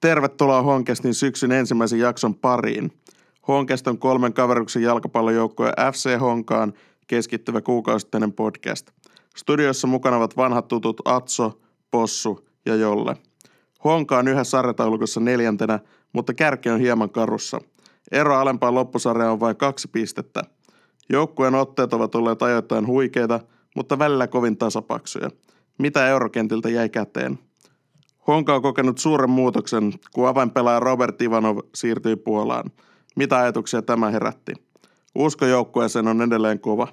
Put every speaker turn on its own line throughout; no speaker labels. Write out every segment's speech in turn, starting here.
Tervetuloa Honkestin syksyn ensimmäisen jakson pariin. Honkest on kolmen kaveruksen jalkapallojoukkojen FC Honkaan keskittyvä kuukausittainen podcast. Studiossa mukana ovat vanhat tutut Atso, Possu ja Jolle. Honka on yhä sarjataulukossa neljäntenä, mutta kärki on hieman karussa. Ero alempaan loppusarjaan on vain kaksi pistettä. Joukkueen otteet ovat olleet ajoittain huikeita, mutta välillä kovin tasapaksuja. Mitä eurokentiltä jäi käteen? Honka on kokenut suuren muutoksen, kun avainpelaaja Robert Ivanov siirtyi Puolaan. Mitä ajatuksia tämä herätti? Usko joukkueeseen on edelleen kova.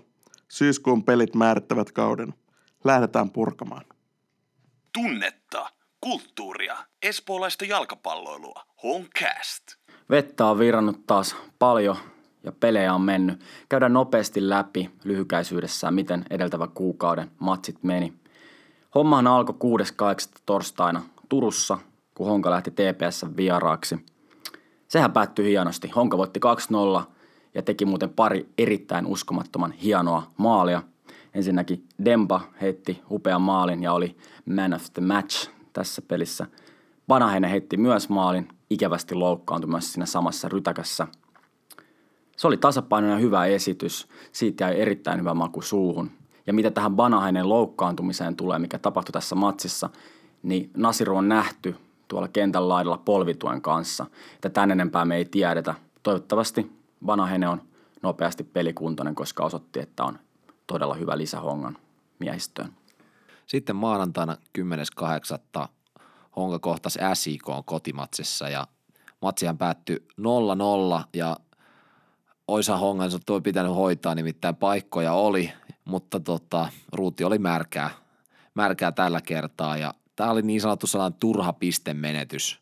Syyskuun pelit määrittävät kauden. Lähdetään purkamaan.
Tunnetta, kulttuuria, espoolaista jalkapalloilua. Honcast.
Vettä on virrannut taas paljon ja pelejä on mennyt. Käydään nopeasti läpi lyhykäisyydessään, miten edeltävä kuukauden matsit meni. Hommahan alkoi 6.8. torstaina Turussa, kun Honka lähti TPS vieraaksi. Sehän päättyi hienosti. Honka voitti 2-0 ja teki muuten pari erittäin uskomattoman hienoa maalia. Ensinnäkin Demba heitti upean maalin ja oli man of the match tässä pelissä. Vanahene heitti myös maalin, ikävästi loukkaantui myös siinä samassa rytäkässä. Se oli tasapainoinen hyvä esitys. Siitä jäi erittäin hyvä maku suuhun. Ja mitä tähän Banahainen loukkaantumiseen tulee, mikä tapahtui tässä matsissa, niin Nasiru on nähty tuolla kentän laidalla polvituen kanssa. Että tän enempää me ei tiedetä. Toivottavasti Vanahene on nopeasti pelikuntoinen, koska osoitti, että on todella hyvä lisähongan miehistöön.
Sitten maanantaina 10.8. Honka kohtasi SIK kotimatsissa ja matsihan päättyi 0-0 ja oisa Hongansa tuo pitänyt hoitaa, nimittäin paikkoja oli, mutta tota, ruuti oli märkää, märkää tällä kertaa ja tämä oli niin sanottu sellainen turha pistemenetys,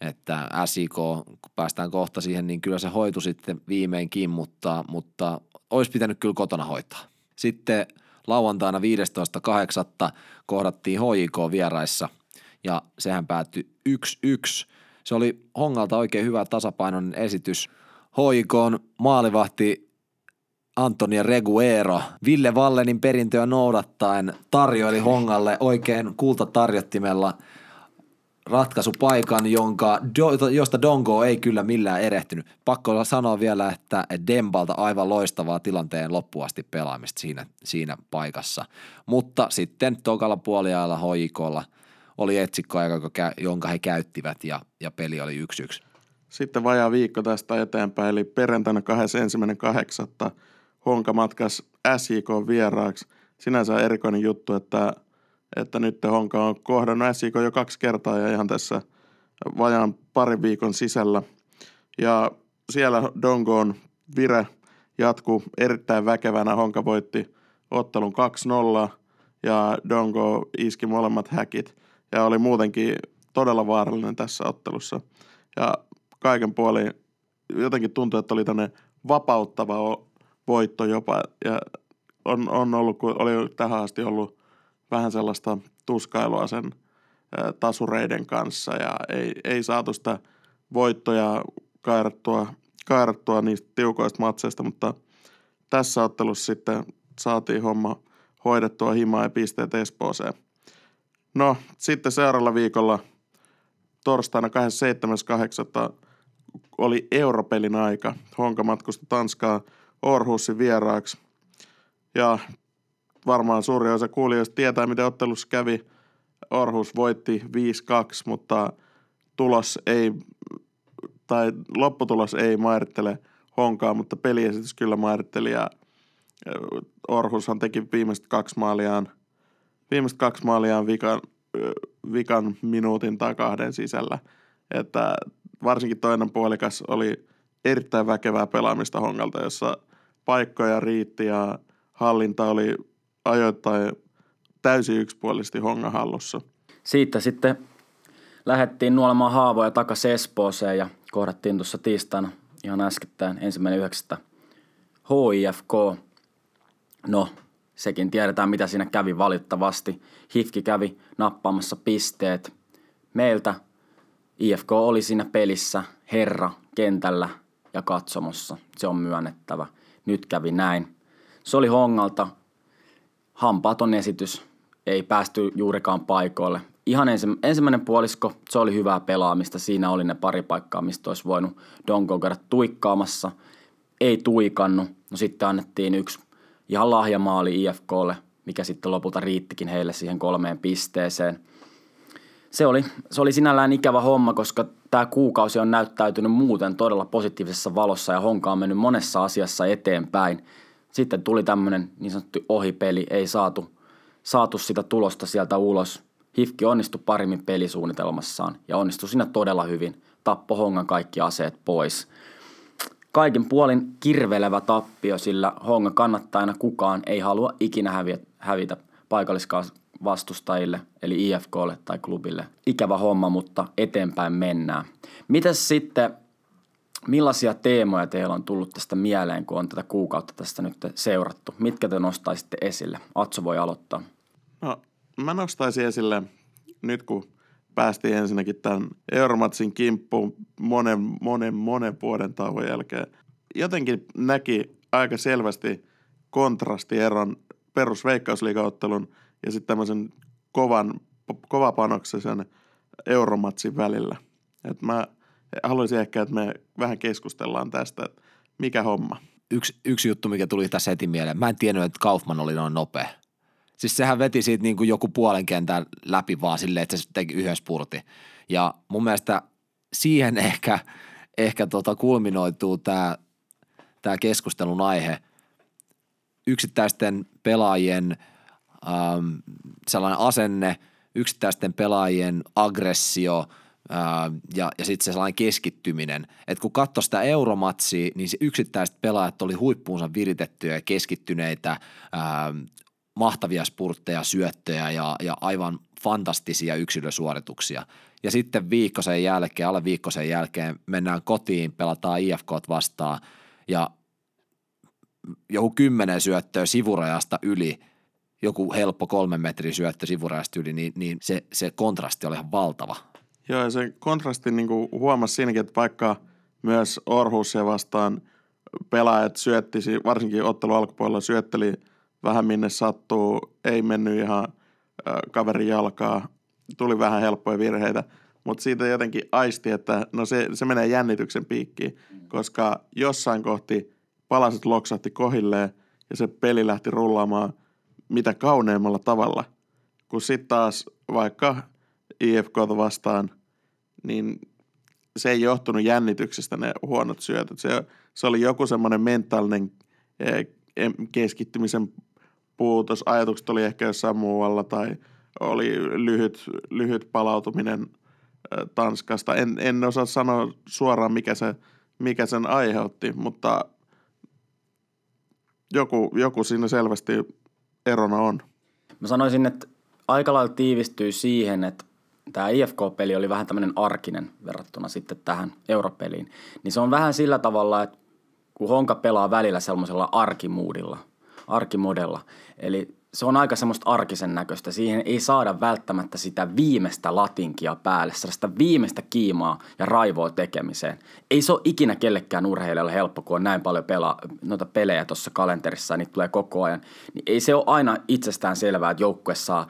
että SIK, kun päästään kohta siihen, niin kyllä se hoitu sitten viimeinkin, mutta, mutta olisi pitänyt kyllä kotona hoitaa. Sitten lauantaina 15.8. kohdattiin HJK vieraissa ja sehän päättyi 1-1. Se oli Hongalta oikein hyvä tasapainoinen esitys. HJK on maalivahti Antonia Reguero Ville Vallenin perintöä noudattaen tarjoili Hongalle oikein kultatarjottimella ratkaisupaikan, jonka, josta Dongo ei kyllä millään erehtynyt. Pakko sanoa vielä, että Dembalta aivan loistavaa tilanteen loppuasti pelaamista siinä, siinä paikassa. Mutta sitten tokalla puoliajalla hoikolla oli etsikko, jonka he käyttivät ja, ja peli oli 1-1.
Sitten vajaa viikko tästä eteenpäin, eli perjantaina 21.8. Honka matkas SJK vieraaksi. Sinänsä erikoinen juttu, että, että nyt Honka on kohdannut SJK jo kaksi kertaa ja ihan tässä vajaan parin viikon sisällä. Ja siellä Dongoon vire jatkuu erittäin väkevänä. Honka voitti ottelun 2-0 ja Dongo iski molemmat häkit ja oli muutenkin todella vaarallinen tässä ottelussa. Ja kaiken puolin jotenkin tuntui, että oli tänne vapauttava voitto jopa. Ja on, on ollut, kun oli tähän asti ollut vähän sellaista tuskailua sen tasureiden kanssa ja ei, ei saatu sitä voittoja kairattua, kairattua niistä tiukoista matseista, mutta tässä ottelussa sitten saatiin homma hoidettua himaa ja pisteet Espooseen. No, sitten seuraavalla viikolla torstaina 27.8. oli Europelin aika. Honka matkusti Tanskaa Orhussin vieraaksi. Ja varmaan suuri osa kuulijoista tietää, miten ottelussa kävi. Orhus voitti 5-2, mutta tulos ei, tai lopputulos ei määrittele honkaa, mutta peliesitys kyllä määritteli ja Orhushan teki viimeiset kaksi maaliaan, viimeiset kaksi maaliaan vikan, vikan minuutin tai kahden sisällä. Että varsinkin toinen puolikas oli erittäin väkevää pelaamista Hongalta, jossa paikkoja riitti ja hallinta oli ajoittain täysin yksipuolisesti Hongan hallussa.
Siitä sitten lähdettiin nuolemaan haavoja takaisin Espooseen ja kohdattiin tuossa tiistaina ihan äskettäin ensimmäinen yhdeksästä HIFK. No, sekin tiedetään, mitä siinä kävi valitettavasti. Hifki kävi nappaamassa pisteet. Meiltä IFK oli siinä pelissä herra kentällä ja katsomossa. Se on myönnettävä. Nyt kävi näin. Se oli Hongalta hampaaton esitys. Ei päästy juurikaan paikoille. ihan ensi, ensimmäinen puolisko, se oli hyvää pelaamista. Siinä oli ne pari paikkaa, mistä olisi voinut Donko käydä tuikkaamassa. Ei tuikannut. No sitten annettiin yksi ihan lahjamaali IFKlle, mikä sitten lopulta riittikin heille siihen kolmeen pisteeseen. Se oli, se oli sinällään ikävä homma, koska tämä kuukausi on näyttäytynyt muuten todella positiivisessa valossa ja Honka on mennyt monessa asiassa eteenpäin. Sitten tuli tämmöinen niin sanottu ohipeli, ei saatu, saatu sitä tulosta sieltä ulos. Hifki onnistui parimmin pelisuunnitelmassaan ja onnistui siinä todella hyvin. Tappo Hongan kaikki aseet pois. Kaikin puolin kirvelevä tappio, sillä Honga kannattajana kukaan ei halua ikinä hävitä, hävitä paikallisvastustajille, eli IFKlle tai klubille. Ikävä homma, mutta eteenpäin mennään. Mitäs sitten, millaisia teemoja teillä on tullut tästä mieleen, kun on tätä kuukautta tästä nyt seurattu? Mitkä te nostaisitte esille? Atso voi aloittaa.
No, mä nostaisin esille nyt kun päästiin ensinnäkin tämän Euromatsin kimppuun monen, monen, monen vuoden tauon jälkeen. Jotenkin näki aika selvästi kontrastieron perusveikkausliigaottelun ja sitten tämmöisen kovan, kovapanoksisen Euromatsin välillä. Et mä haluaisin ehkä, että me vähän keskustellaan tästä, että mikä homma.
Yksi, yksi juttu, mikä tuli tässä heti mieleen. Mä en tiennyt, että Kaufman oli noin nopea. Siis sehän veti siitä niin kuin joku puolen kentän läpi vaan silleen, että se teki yhden spurti. Ja mun mielestä siihen ehkä, ehkä tota kulminoituu tämä, tämä keskustelun aihe. Yksittäisten pelaajien ähm, sellainen asenne, yksittäisten pelaajien aggressio ää, ja, ja sitten se sellainen keskittyminen. Että kun katsoi sitä euromatsia, niin se yksittäiset pelaajat oli huippuunsa viritettyjä ja keskittyneitä, ää, mahtavia spurtteja, syöttöjä ja, ja aivan fantastisia yksilösuorituksia. Ja sitten viikkosen jälkeen, alle viikkosen jälkeen mennään kotiin, pelataan IFK vastaan ja joku kymmenen syöttöä sivurajasta yli, joku helppo kolmen metrin syöttö sivurajasta yli, niin, niin se, se kontrasti oli ihan valtava.
Joo, ja se kontrasti niin huomasi siinäkin, että vaikka myös Orhusia vastaan pelaajat syötti, varsinkin ottelu alkupuolella syötteli – vähän minne sattuu, ei mennyt ihan kaverin jalkaa, tuli vähän helppoja virheitä, mutta siitä jotenkin aisti, että no se, se menee jännityksen piikkiin, koska jossain kohti palaset loksahti kohilleen ja se peli lähti rullaamaan mitä kauneimmalla tavalla, kun sitten taas vaikka IFK vastaan, niin se ei johtunut jännityksestä ne huonot syötöt. Se, se oli joku semmoinen mentaalinen keskittymisen puutos, ajatukset oli ehkä jossain muualla tai oli lyhyt, lyhyt palautuminen Tanskasta. En, en osaa sanoa suoraan, mikä, se, mikä sen aiheutti, mutta joku, joku siinä selvästi erona on.
Mä sanoisin, että aika lailla tiivistyy siihen, että tämä IFK-peli oli vähän tämmöinen arkinen verrattuna sitten tähän europeliin. Niin se on vähän sillä tavalla, että kun Honka pelaa välillä semmoisella arkimuudilla – arkimodella. Eli se on aika semmoista arkisen näköistä. Siihen ei saada välttämättä sitä viimeistä latinkia päälle, sellaista viimeistä kiimaa ja raivoa tekemiseen. Ei se ole ikinä kellekään urheilijalle helppo, kun on näin paljon pela, noita pelejä tuossa kalenterissa ja niitä tulee koko ajan. Niin ei se ole aina itsestään selvää, että joukkue saa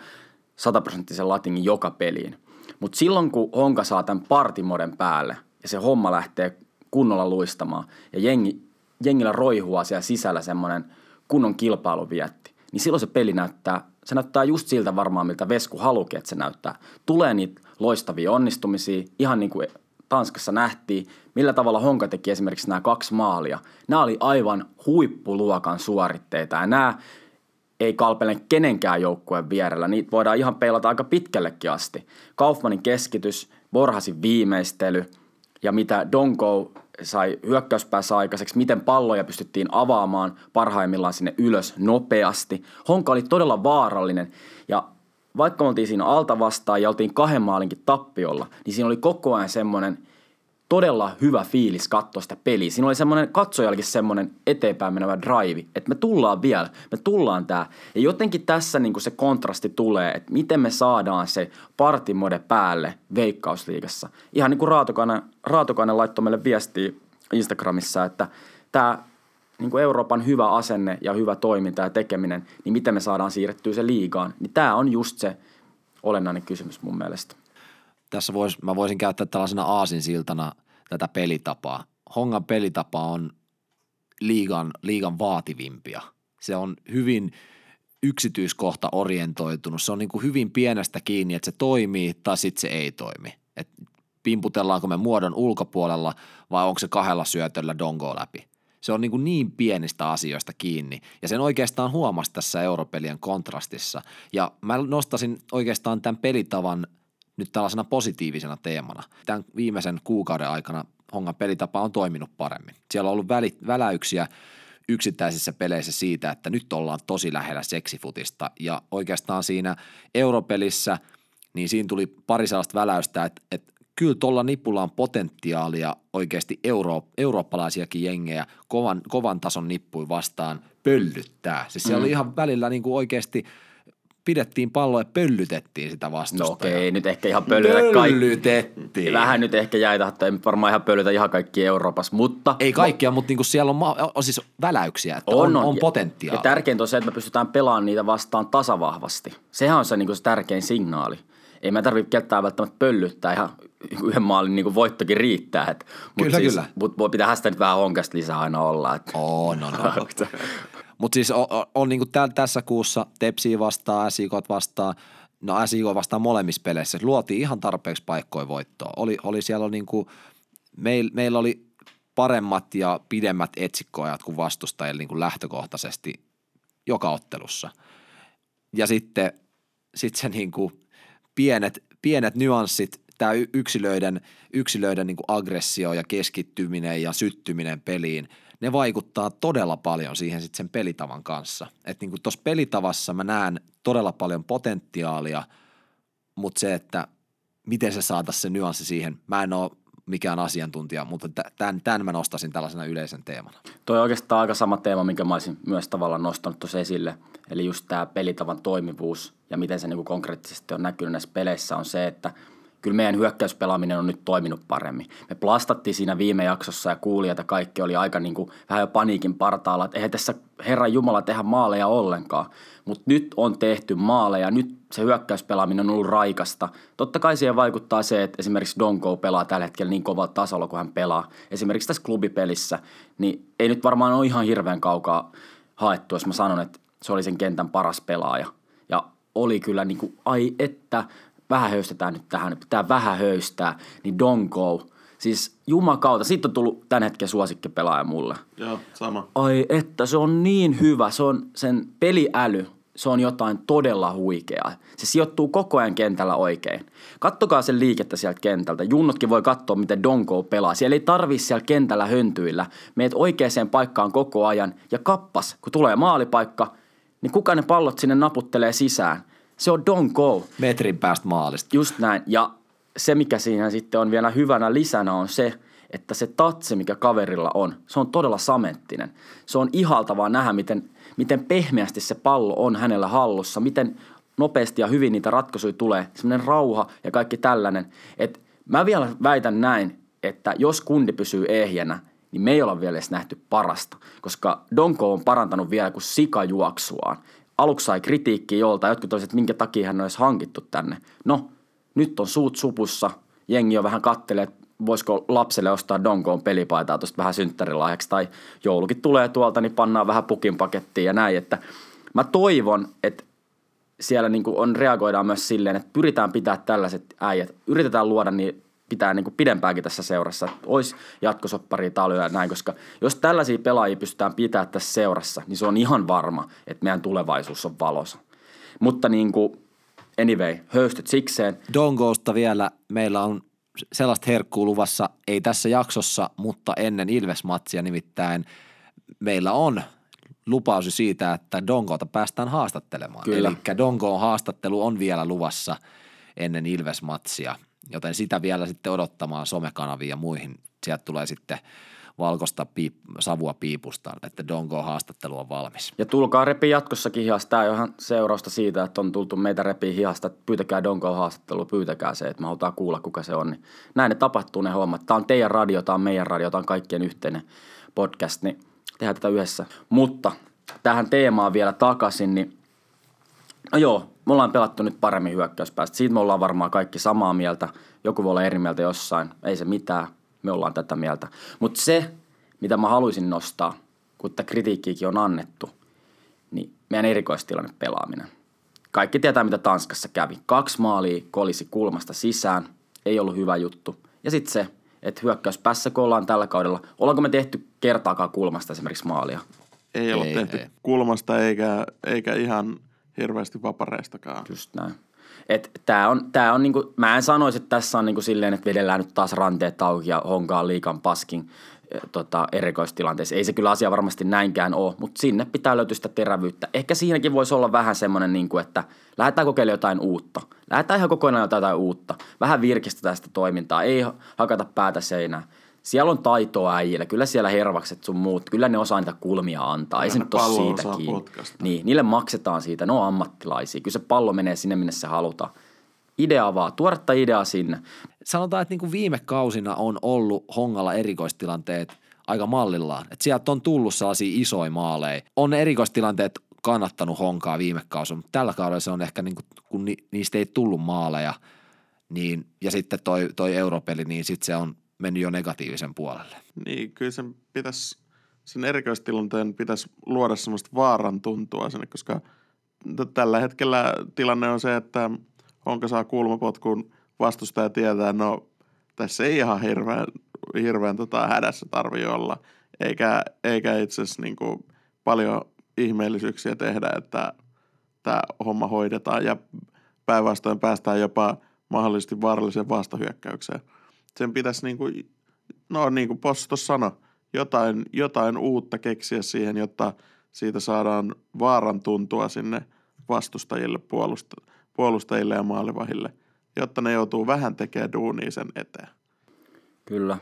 sataprosenttisen latingin joka peliin. Mutta silloin, kun Honka saa tämän partimoden päälle ja se homma lähtee kunnolla luistamaan ja jengi, jengillä roihua siellä sisällä semmoinen – kunnon kilpailu vietti, niin silloin se peli näyttää, se näyttää just siltä varmaan, miltä Vesku haluki, että se näyttää. Tulee niitä loistavia onnistumisia, ihan niin kuin Tanskassa nähtiin, millä tavalla Honka teki esimerkiksi nämä kaksi maalia. Nämä oli aivan huippuluokan suoritteita ja nämä ei kalpele kenenkään joukkueen vierellä. Niitä voidaan ihan peilata aika pitkällekin asti. Kaufmanin keskitys, Borhasin viimeistely ja mitä Donko sai hyökkäyspäässä aikaiseksi, miten palloja pystyttiin avaamaan parhaimmillaan sinne ylös nopeasti. Honka oli todella vaarallinen ja vaikka me oltiin siinä alta vastaan ja oltiin kahden maalinkin tappiolla, niin siinä oli koko ajan semmoinen todella hyvä fiilis katsoa sitä peliä. Siinä oli semmoinen katsojallekin semmoinen eteenpäin menevä drive, että me tullaan vielä, me tullaan tää. Ja jotenkin tässä niin se kontrasti tulee, että miten me saadaan se partimode päälle Veikkausliigassa. Ihan niin kuin Raatokainen, Raatokainen laittoi meille viestiä Instagramissa, että tämä niin kuin Euroopan hyvä asenne ja hyvä toiminta ja tekeminen, niin miten me saadaan siirrettyä se liigaan, niin tämä on just se olennainen kysymys mun mielestä.
Tässä vois, mä voisin käyttää tällaisena aasinsiltana tätä pelitapaa. Hongan pelitapa on liigan, liigan vaativimpia. Se on hyvin yksityiskohta orientoitunut. Se on niin kuin hyvin pienestä kiinni, että se toimii tai sitten se ei toimi. Et pimputellaanko me muodon ulkopuolella vai onko se kahdella syötöllä dongo läpi. Se on niin, kuin niin pienistä asioista kiinni ja sen oikeastaan huomasi tässä europelien kontrastissa. Ja mä nostasin oikeastaan tämän pelitavan nyt tällaisena positiivisena teemana. Tämän viimeisen kuukauden aikana Hongan pelitapa on toiminut paremmin. Siellä on ollut väli, väläyksiä yksittäisissä peleissä siitä, että nyt ollaan tosi lähellä seksifutista ja oikeastaan siinä europelissä niin siinä tuli pari sellaista väläystä, että, että kyllä tuolla nipulla on potentiaalia oikeasti euro, eurooppalaisiakin jengejä kovan, kovan tason nippuin vastaan pöllyttää. Siis siellä mm. oli ihan välillä niin kuin oikeasti pidettiin palloa ja pöllytettiin sitä vastustajaa.
No okei, nyt ehkä ihan pöllytä kaikki. Vähän nyt ehkä jäi tahtoa, ei varmaan ihan pöllytä ihan kaikki Euroopassa, mutta...
Ei kaikkia, mutta niinku siellä on, ma- on siis väläyksiä, että on, on, on potentiaalia.
Ja tärkeintä on se, että me pystytään pelaamaan niitä vastaan tasavahvasti. Sehän on se, niinku se tärkein signaali. Ei me tarvitse ketään välttämättä pöllyttää ihan yhden maalin niin voittokin riittää. Et, mut
Kyllä,
siis,
kyllä.
Mutta pitäähän sitä nyt vähän honkasta lisää aina olla. Et.
On, on, on. Mutta siis on, on, on niinku täl, tässä kuussa Tepsi vastaan, SIK vastaan, no SIK vastaan molemmissa peleissä. Luotiin ihan tarpeeksi paikkoja voittoa. Oli, oli siellä niinku, meil, meillä oli paremmat ja pidemmät etsikkoajat kuin vastustajilla niinku lähtökohtaisesti joka ottelussa. Ja sitten sit se niinku pienet, pienet nyanssit, tämä yksilöiden, yksilöiden niinku aggressio ja keskittyminen ja syttyminen peliin – ne vaikuttaa todella paljon siihen sitten sen pelitavan kanssa. Että niin tuossa pelitavassa mä näen todella paljon potentiaalia, mutta se, että miten se saataisiin se nyanssi siihen, mä en ole mikään asiantuntija, mutta tämän, tämän mä nostasin tällaisena yleisen teemana.
Toi on oikeastaan aika sama teema, minkä mä olisin myös tavallaan nostanut tuossa esille. Eli just tämä pelitavan toimivuus ja miten se niinku konkreettisesti on näkynyt näissä peleissä on se, että – kyllä meidän hyökkäyspelaaminen on nyt toiminut paremmin. Me plastattiin siinä viime jaksossa ja kuulijat ja kaikki oli aika niin kuin, vähän jo paniikin partaalla, että eihän tässä Herran Jumala tehdä maaleja ollenkaan. Mutta nyt on tehty maaleja, nyt se hyökkäyspelaaminen on ollut raikasta. Totta kai siihen vaikuttaa se, että esimerkiksi Donko pelaa tällä hetkellä niin kovalla tasolla kuin hän pelaa. Esimerkiksi tässä klubipelissä, niin ei nyt varmaan ole ihan hirveän kaukaa haettu, jos mä sanon, että se oli sen kentän paras pelaaja. Ja oli kyllä niin kuin, ai että vähän höystetään nyt tähän, pitää vähän höystää, niin Donko, siis jumakauta, siitä on tullut tämän hetken suosikkipelaaja mulle.
Joo, sama.
Ai että se on niin hyvä, se on sen peliäly, se on jotain todella huikeaa. Se sijoittuu koko ajan kentällä oikein. Kattokaa sen liikettä sieltä kentältä. Junnotkin voi katsoa, miten Donko pelaa. Siellä ei tarvii siellä kentällä höntyillä. Meet oikeaan paikkaan koko ajan. Ja kappas, kun tulee maalipaikka, niin kuka ne pallot sinne naputtelee sisään – se on don't go.
Metrin päästä maalista.
Just näin. Ja se, mikä siinä sitten on vielä hyvänä lisänä, on se, että se tatse, mikä kaverilla on, se on todella samettinen. Se on ihaltavaa nähdä, miten, miten pehmeästi se pallo on hänellä hallussa, miten nopeasti ja hyvin niitä ratkaisuja tulee, semmoinen rauha ja kaikki tällainen. Et mä vielä väitän näin, että jos kundi pysyy ehjänä, niin me ei olla vielä edes nähty parasta, koska Donko on parantanut vielä kuin sikajuoksuaan aluksi sai kritiikkiä jolta, jotkut olisivat, että minkä takia hän olisi hankittu tänne. No, nyt on suut supussa, jengi on vähän kattelee, että voisiko lapselle ostaa Donkoon pelipaitaa tuosta vähän synttärilahjaksi. Tai joulukin tulee tuolta, niin pannaan vähän pukin pakettiin ja näin, että mä toivon, että siellä niin on reagoidaan myös silleen, että pyritään pitää tällaiset äijät, yritetään luoda niin pitää niin kuin pidempäänkin tässä seurassa, että olisi jatkosopparia taljoja ja näin, koska jos tällaisia pelaajia pystytään pitämään tässä seurassa, niin se on ihan varma, että meidän tulevaisuus on valossa. Mutta niin kuin, anyway, höystyt sikseen.
Dongosta vielä, meillä on sellaista herkkuu luvassa, ei tässä jaksossa, mutta ennen Ilves-matsia nimittäin meillä on lupaus siitä, että Dongota päästään haastattelemaan. Kyllä. Eli Dongoon haastattelu on vielä luvassa ennen Ilves-matsia – joten sitä vielä sitten odottamaan somekanaviin ja muihin. Sieltä tulee sitten valkoista piip- savua piipusta, että Dongo haastattelu on valmis.
Ja tulkaa repi jatkossakin hihasta. Tämä on ihan seurausta siitä, että on tultu meitä repi hihasta. Pyytäkää Dongo haastattelu, pyytäkää se, että me halutaan kuulla, kuka se on. Niin näin ne tapahtuu ne hommat. Tämä on teidän radio, tämä on meidän radio, tämä on kaikkien yhteinen podcast, niin tehdään tätä yhdessä. Mutta tähän teemaan vielä takaisin, niin No joo, me ollaan pelattu nyt paremmin hyökkäyspäästä. Siitä me ollaan varmaan kaikki samaa mieltä. Joku voi olla eri mieltä jossain. Ei se mitään. Me ollaan tätä mieltä. Mutta se, mitä mä haluaisin nostaa, kun tätä kritiikkiäkin on annettu, niin meidän erikoistilanne pelaaminen. Kaikki tietää, mitä Tanskassa kävi. Kaksi maalia kolisi kulmasta sisään. Ei ollut hyvä juttu. Ja sitten se, että hyökkäyspäässä, kun ollaan tällä kaudella, ollaanko me tehty kertaakaan kulmasta esimerkiksi maalia?
Ei ole
Ei,
tehty
ei.
kulmasta eikä, eikä ihan hirveästi vapareistakaan.
Just näin. Et tää on, tää on niinku, mä en sanoisi, että tässä on niinku silleen, että vedellään nyt taas ranteet auki ja honkaa liikan paskin tota, erikoistilanteessa. Ei se kyllä asia varmasti näinkään ole, mutta sinne pitää löytyä sitä terävyyttä. Ehkä siinäkin voisi olla vähän semmoinen, niinku, että lähdetään kokeilemaan jotain uutta. Lähdetään ihan kokonaan jotain uutta. Vähän virkistetään sitä toimintaa, ei hakata päätä seinään. Siellä on taitoa äijillä, kyllä siellä hervakset sun muut, kyllä ne osaa niitä kulmia antaa, ei se nyt ole siitä. Niin, niille maksetaan siitä, ne on ammattilaisia. Kyllä se pallo menee sinne, minne se halutaan. Idea vaan, tuoretta ideaa sinne.
Sanotaan, että niin kuin viime kausina on ollut Hongalla erikoistilanteet aika mallillaan. Että sieltä on tullut sellaisia isoja maaleja. On erikoistilanteet kannattanut Honkaa viime kausina, mutta tällä kaudella se on ehkä niin kuin, kun ni, niistä ei tullut maaleja, niin, ja sitten toi, toi europeli, niin sitten se on mennyt jo negatiivisen puolelle.
Niin kyllä sen pitäisi, sen erikoistilanteen pitäisi luoda semmoista vaaran tuntua sinne, koska tällä hetkellä tilanne on se, että onko saa kulmapotkun vastustaja tietää, no tässä ei ihan hirveän, hirveän tota hädässä tarvi olla, eikä, eikä itse asiassa niin kuin paljon ihmeellisyyksiä tehdä, että tämä homma hoidetaan ja päinvastoin päästään jopa mahdollisesti vaaralliseen vastahyökkäykseen. Sen pitäisi niin kuin, no niin kuin Poss tuossa sanoi, jotain, jotain uutta keksiä siihen, jotta siitä saadaan vaaran tuntua sinne vastustajille, puolusta, puolustajille ja maalivahille, jotta ne joutuu vähän tekemään duunia sen eteen.
Kyllä.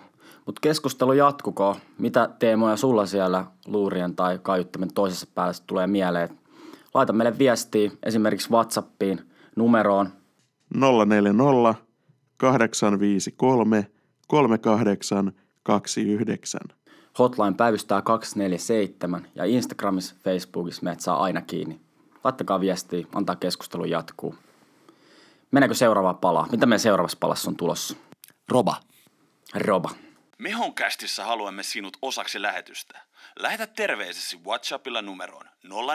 Mutta keskustelu jatkuko. Mitä teemoja sulla siellä luurien tai kaiuttimen toisessa päässä tulee mieleen? Laita meille viestiä esimerkiksi Whatsappiin numeroon
040 853 3829.
Hotline päivystää 247 ja Instagramissa, Facebookissa meidät saa aina kiinni. Laittakaa viestiä, antaa keskustelu jatkuu. Mennäänkö seuraavaan palaa? Mitä meidän seuraavassa palassa on tulossa?
Roba.
Roba.
Mehonkästissä haluamme sinut osaksi lähetystä. Lähetä terveisesi WhatsAppilla numeroon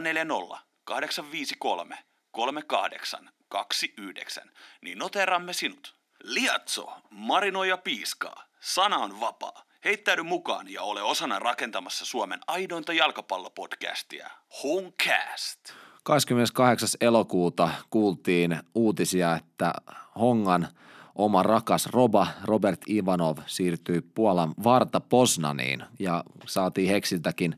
040 853 3829, niin noteeramme sinut. Liatso, marinoi ja piiskaa. Sana on vapaa. Heittäydy mukaan ja ole osana rakentamassa Suomen aidointa jalkapallopodcastia. Homecast.
28. elokuuta kuultiin uutisia, että Hongan oma rakas Roba, Robert Ivanov, siirtyi Puolan Varta Poznaniin ja saatiin Heksiltäkin,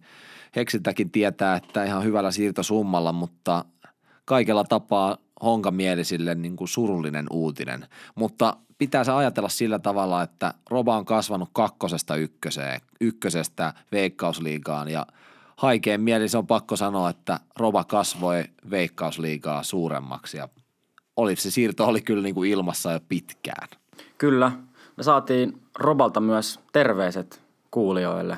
Heksiltäkin tietää, että ihan hyvällä siirtosummalla, mutta kaikella tapaa Honka-mielisille niin kuin surullinen uutinen. Mutta pitää se ajatella sillä tavalla, että Roba on kasvanut kakkosesta ykköseen, ykkösestä veikkausliigaan ja haikeen mieli se on pakko sanoa, että Roba kasvoi veikkausliigaa suuremmaksi ja oli, se siirto oli kyllä niin kuin ilmassa jo pitkään.
Kyllä, me saatiin Robalta myös terveiset kuulijoille.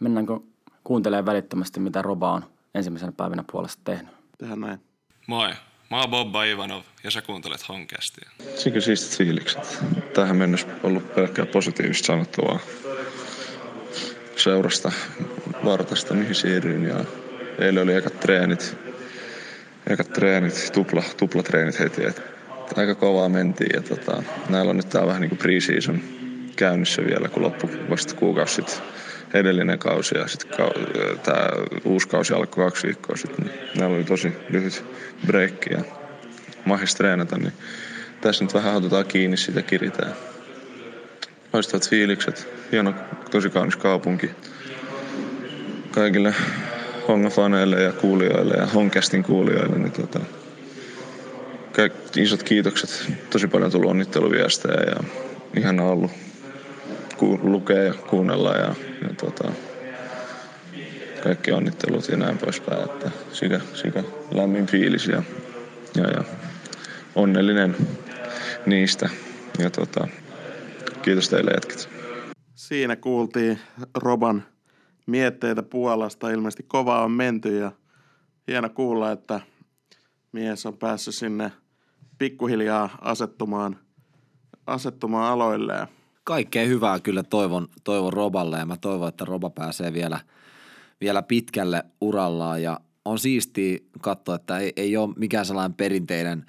Mennäänkö kuuntelemaan välittömästi, mitä Roba on ensimmäisenä päivänä puolesta tehnyt?
Tehdään näin.
Moi, mä oon Bobba Ivanov ja sä kuuntelet Honkastia.
Sekä siistit fiilikset. Tähän mennessä ollut pelkkää positiivista sanottavaa seurasta, vartasta, mihin siirryin. Ja eilen oli ekat treenit, ekat treenit, tupla, tuplatreenit heti. Et aika kovaa mentiin ja tota, näillä on nyt tää vähän niinku pre-season käynnissä vielä, kun loppu vasta kuukausi sitten edellinen kausi ja sitten kau- tämä uusi kausi alkoi kaksi viikkoa sitten. Niin näillä oli tosi lyhyt breikki ja mahis treenata, niin tässä nyt vähän otetaan kiinni sitä kiritään. Loistavat fiilikset, hieno, tosi kaunis kaupunki. Kaikille Honga-faneille ja kuulijoille ja Honkastin kuulijoille, niin tota, kaikki isot kiitokset. Tosi paljon tullut onnitteluviestejä ja ihana ollut ku- lukea ja kuunnella ja, ja tota, kaikki onnittelut ja näin poispäin. Että sikä, sikä lämmin fiilis ja, ja, ja onnellinen niistä. Ja tota, kiitos teille jätkät.
Siinä kuultiin Roban mietteitä Puolasta. Ilmeisesti kovaa on menty ja hieno kuulla, että, mies on päässyt sinne pikkuhiljaa asettumaan, asettumaan aloilleen.
Kaikkea hyvää kyllä toivon, toivon Roballe ja mä toivon, että Roba pääsee vielä, vielä pitkälle urallaan. Ja on siistiä katsoa, että ei, ei ole mikään sellainen perinteinen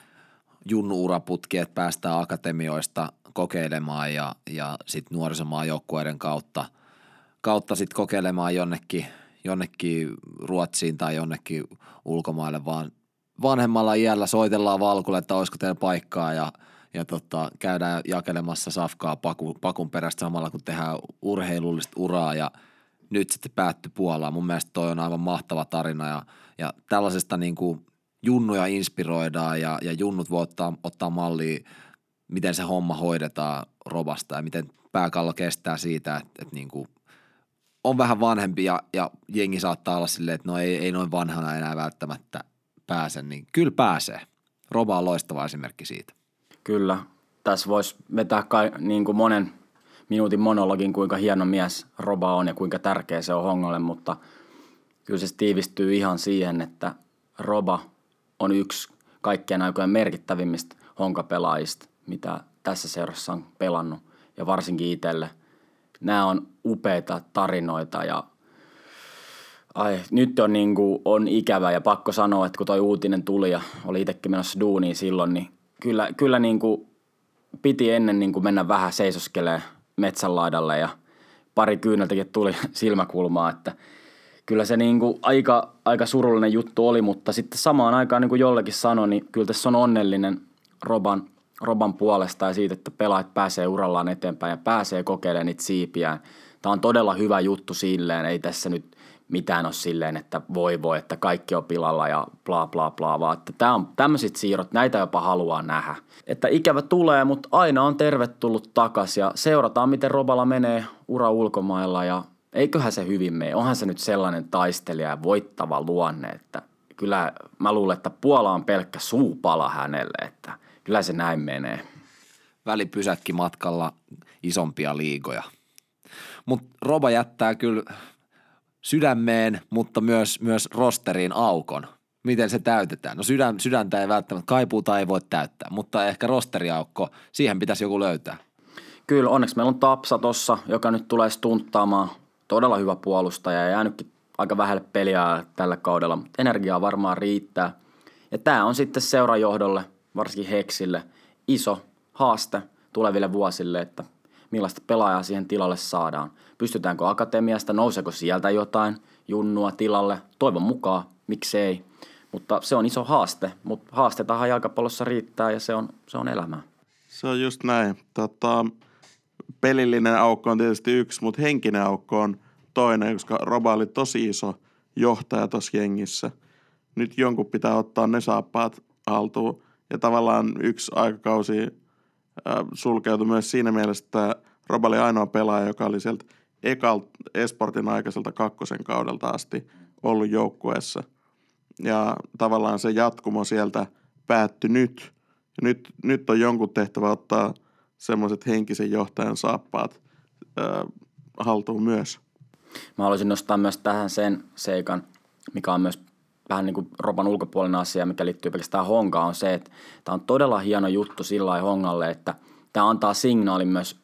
junnu-uraputki, että päästään akatemioista kokeilemaan ja, ja sitten nuorisomaan joukkueiden kautta, kautta sitten kokeilemaan jonnekin, jonnekin Ruotsiin tai jonnekin ulkomaille, vaan vanhemmalla iällä soitellaan valkulle, että olisiko teillä paikkaa ja, ja tota, käydään jakelemassa safkaa paku, pakun perästä samalla, kun tehdään urheilullista uraa ja nyt sitten päätty Puolaan. Mun mielestä toi on aivan mahtava tarina ja, ja tällaisesta niin kuin junnuja inspiroidaan ja, ja junnut voi ottaa, ottaa mallia, miten se homma hoidetaan robasta ja miten pääkallo kestää siitä, että, että niin kuin on vähän vanhempi ja, ja jengi saattaa olla silleen, että no ei, ei noin vanhana enää välttämättä pääse, niin kyllä pääsee. Roba on loistava esimerkki siitä.
Kyllä. Tässä voisi vetää kai, niin kuin monen minuutin monologin, kuinka hieno mies Roba on ja kuinka tärkeä se on Hongolle, mutta kyllä se tiivistyy ihan siihen, että Roba on yksi kaikkien aikojen merkittävimmistä honkapelaajista, mitä tässä seurassa on pelannut ja varsinkin itselle. Nämä on upeita tarinoita ja Ai, nyt on, niin kuin, on ikävä ja pakko sanoa, että kun toi uutinen tuli ja oli itsekin menossa duuniin silloin, niin kyllä, kyllä niin kuin piti ennen niin kuin mennä vähän seisoskelee metsän laidalle ja pari kyyneltäkin tuli silmäkulmaa, että kyllä se niin kuin aika, aika surullinen juttu oli, mutta sitten samaan aikaan niin kuin jollekin sanoi, niin kyllä tässä on onnellinen Roban, Roban puolesta ja siitä, että pelaajat pääsee urallaan eteenpäin ja pääsee kokeilemaan niitä siipiään. Tämä on todella hyvä juttu silleen, ei tässä nyt mitään ole silleen, että voi voi, että kaikki on pilalla ja bla bla bla, vaan että tämä on tämmöiset siirrot, näitä jopa haluaa nähdä. Että ikävä tulee, mutta aina on tervetullut takas ja seurataan, miten Robala menee ura ulkomailla ja eiköhän se hyvin mene. Onhan se nyt sellainen taistelija ja voittava luonne, että kyllä mä luulen, että Puola on pelkkä suupala hänelle, että kyllä se näin menee.
Välipysäkki matkalla isompia liigoja. Mutta Roba jättää kyllä sydämeen, mutta myös, myös rosteriin aukon. Miten se täytetään? No sydän, sydäntä ei välttämättä, kaipuuta ei voi täyttää, mutta ehkä rosteriaukko, siihen pitäisi joku löytää.
Kyllä, onneksi meillä on Tapsa tossa, joka nyt tulee stunttaamaan. Todella hyvä puolustaja ja jäänytkin aika vähälle peliä tällä kaudella, mutta energiaa varmaan riittää. Ja tämä on sitten seurajohdolle, varsinkin Heksille, iso haaste tuleville vuosille, että millaista pelaajaa siihen tilalle saadaan. Pystytäänkö akatemiasta, nouseeko sieltä jotain junnua tilalle? Toivon mukaan, miksei. Mutta se on iso haaste, mutta haastetahan jalkapallossa riittää ja se on, se on elämää.
Se on just näin. Tota, pelillinen aukko on tietysti yksi, mutta henkinen aukko on toinen, koska Roba oli tosi iso johtaja tuossa jengissä. Nyt jonkun pitää ottaa ne saappaat haltuun. Ja tavallaan yksi aikakausi sulkeutui myös siinä mielessä, että Roba oli ainoa pelaaja, joka oli sieltä ekalt Esportin aikaiselta kakkosen kaudelta asti ollut joukkueessa. Ja tavallaan se jatkumo sieltä päättyi nyt. Ja nyt, nyt on jonkun tehtävä ottaa semmoiset henkisen johtajan saappaat ö, haltuun myös.
Mä haluaisin nostaa myös tähän sen seikan, mikä on myös vähän niin kuin Roban ulkopuolinen asia, mikä liittyy pelkästään Honkaan, on se, että tämä on todella hieno juttu sillä Hongalle, että tämä antaa signaalin myös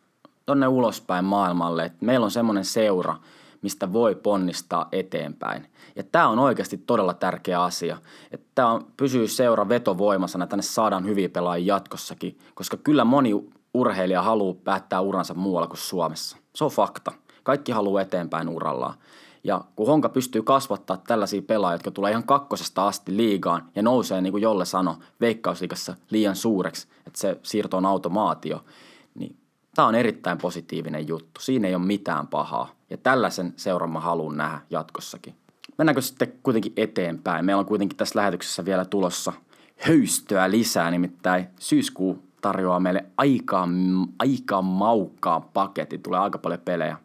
tonne ulospäin maailmalle, että meillä on semmoinen seura, mistä voi ponnistaa eteenpäin. Ja tämä on oikeasti todella tärkeä asia, että tämä pysyy seura vetovoimasana, tänne saadaan hyviä pelaajia jatkossakin, koska kyllä moni urheilija haluaa päättää uransa muualla kuin Suomessa. Se on fakta. Kaikki haluaa eteenpäin urallaan. Ja kun Honka pystyy kasvattaa tällaisia pelaajia, jotka tulee ihan kakkosesta asti liigaan ja nousee, niin kuin Jolle sanoi, veikkausliikassa liian suureksi, että se siirto on automaatio, niin Tämä on erittäin positiivinen juttu. Siinä ei ole mitään pahaa. Ja tällaisen seuran mä haluan nähdä jatkossakin. Mennäänkö sitten kuitenkin eteenpäin? Meillä on kuitenkin tässä lähetyksessä vielä tulossa höystöä lisää, nimittäin syyskuu tarjoaa meille aika, aika maukkaan paketin. Tulee aika paljon pelejä.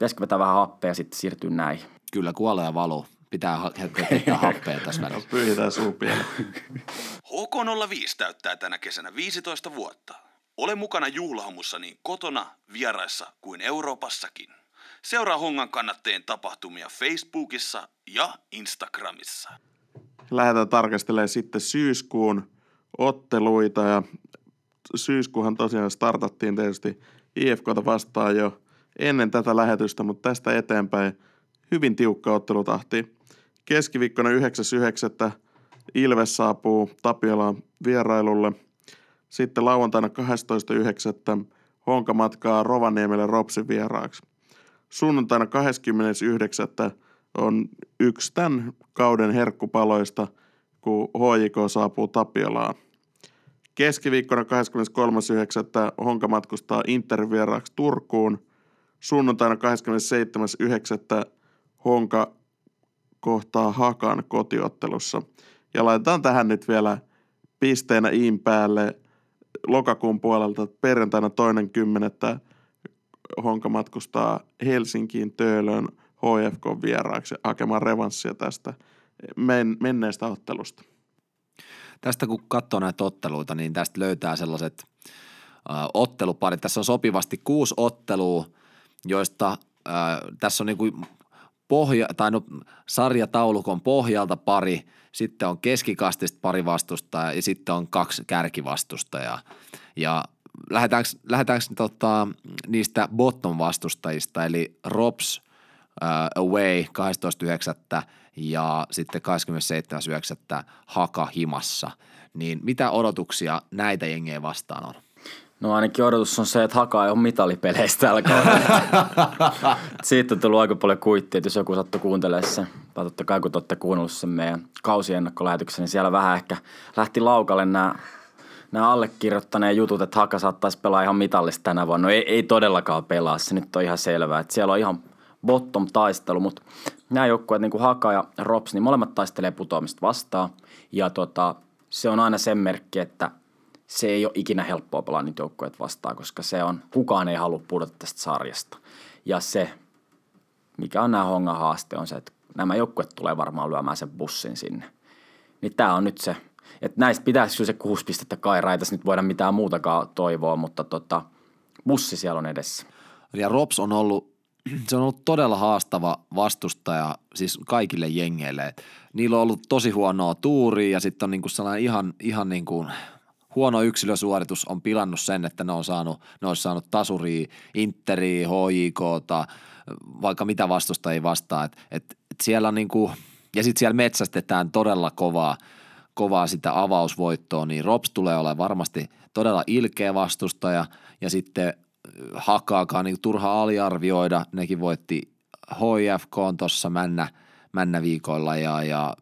Pitäisikö vetää vähän happea ja sitten siirtyä näihin?
Kyllä kuolee ja valuu. Pitää heittää happea tässä välissä.
Pyyhitään suu
HK05 täyttää tänä kesänä 15 vuotta. Ole mukana juhlahamussa niin kotona, vieraissa kuin Euroopassakin. Seuraa Hongan kannatteen tapahtumia Facebookissa ja Instagramissa.
lähdetään tarkastelemaan sitten syyskuun otteluita ja syyskuuhan tosiaan startattiin tietysti IFKta vastaan jo ennen tätä lähetystä, mutta tästä eteenpäin hyvin tiukka ottelutahti. Keskiviikkona 9.9. Ilves saapuu Tapiolaan vierailulle. Sitten lauantaina 12.9. Honka matkaa Rovaniemelle Ropsin vieraaksi. Sunnuntaina 29. on yksi tämän kauden herkkupaloista, kun HJK saapuu Tapiolaan. Keskiviikkona 23.9. Honka matkustaa Inter vieraaksi Turkuun. Sunnuntaina 27.9. Honka kohtaa Hakan kotiottelussa. Ja laitetaan tähän nyt vielä pisteenä Iin päälle lokakuun puolelta perjantaina toinen kymmenettä Honka matkustaa Helsinkiin Töölön HFK vieraaksi hakemaan revanssia tästä men- menneestä ottelusta.
Tästä kun katsoo näitä otteluita, niin tästä löytää sellaiset otteluparit. Tässä on sopivasti kuusi ottelua, joista äh, tässä on niin kuin pohja, tai no, sarjataulukon pohjalta pari, sitten on keskikastista pari vastustajaa ja sitten on kaksi kärkivastustajaa. Ja lähdetäänkö, lähdetäänkö tota, niistä bottom vastustajista, eli Robs uh, away 12.9. ja sitten 27.9. Haka himassa. Niin mitä odotuksia näitä jengejä vastaan on?
No ainakin odotus on se, että Haka ei ole mitalipeleistä tällä kaudella. Siitä on tullut aika paljon kuittia, että jos joku sattuu kuuntelemaan sen, tai totta kai kun olette kuunnellut sen meidän kausiennakkolähetyksen, niin siellä vähän ehkä lähti laukalle nämä nämä allekirjoittaneen jutut, että Haka saattaisi pelaa ihan mitallista tänä vuonna. No ei, ei todellakaan pelaa, se nyt on ihan selvää. Että siellä on ihan bottom-taistelu, mutta nämä joukkueet, niin kuin Haka ja Rops, niin molemmat taistelee putoamista vastaan. Ja tota, se on aina sen merkki, että se ei ole ikinä helppoa pelaa niitä joukkueet vastaan, koska se on, kukaan ei halua pudota tästä sarjasta. Ja se, mikä on nämä honga haaste, on se, että nämä joukkueet tulee varmaan lyömään sen bussin sinne. Niin tämä on nyt se, että näistä pitäisi kyllä se kuusi pistettä kairaa, ei tässä nyt voida mitään muutakaan toivoa, mutta tota, bussi siellä on edessä.
Ja Rops on ollut, se on ollut todella haastava vastustaja siis kaikille jengeille. Niillä on ollut tosi huonoa tuuria ja sitten on niinku sellainen ihan, ihan niin kuin huono yksilösuoritus on pilannut sen, että ne on saanut, ne on saanut tasuria, Interia, HJKta, vaikka mitä vastustajia vastaan. Et, et, et siellä on niinku, ja sitten siellä metsästetään todella kovaa, kovaa sitä avausvoittoa, niin Rops tulee olemaan varmasti todella ilkeä vastustaja ja sitten hakaakaan niin turha aliarvioida. Nekin voitti HIFK on tuossa männä, männä viikoilla ja, ja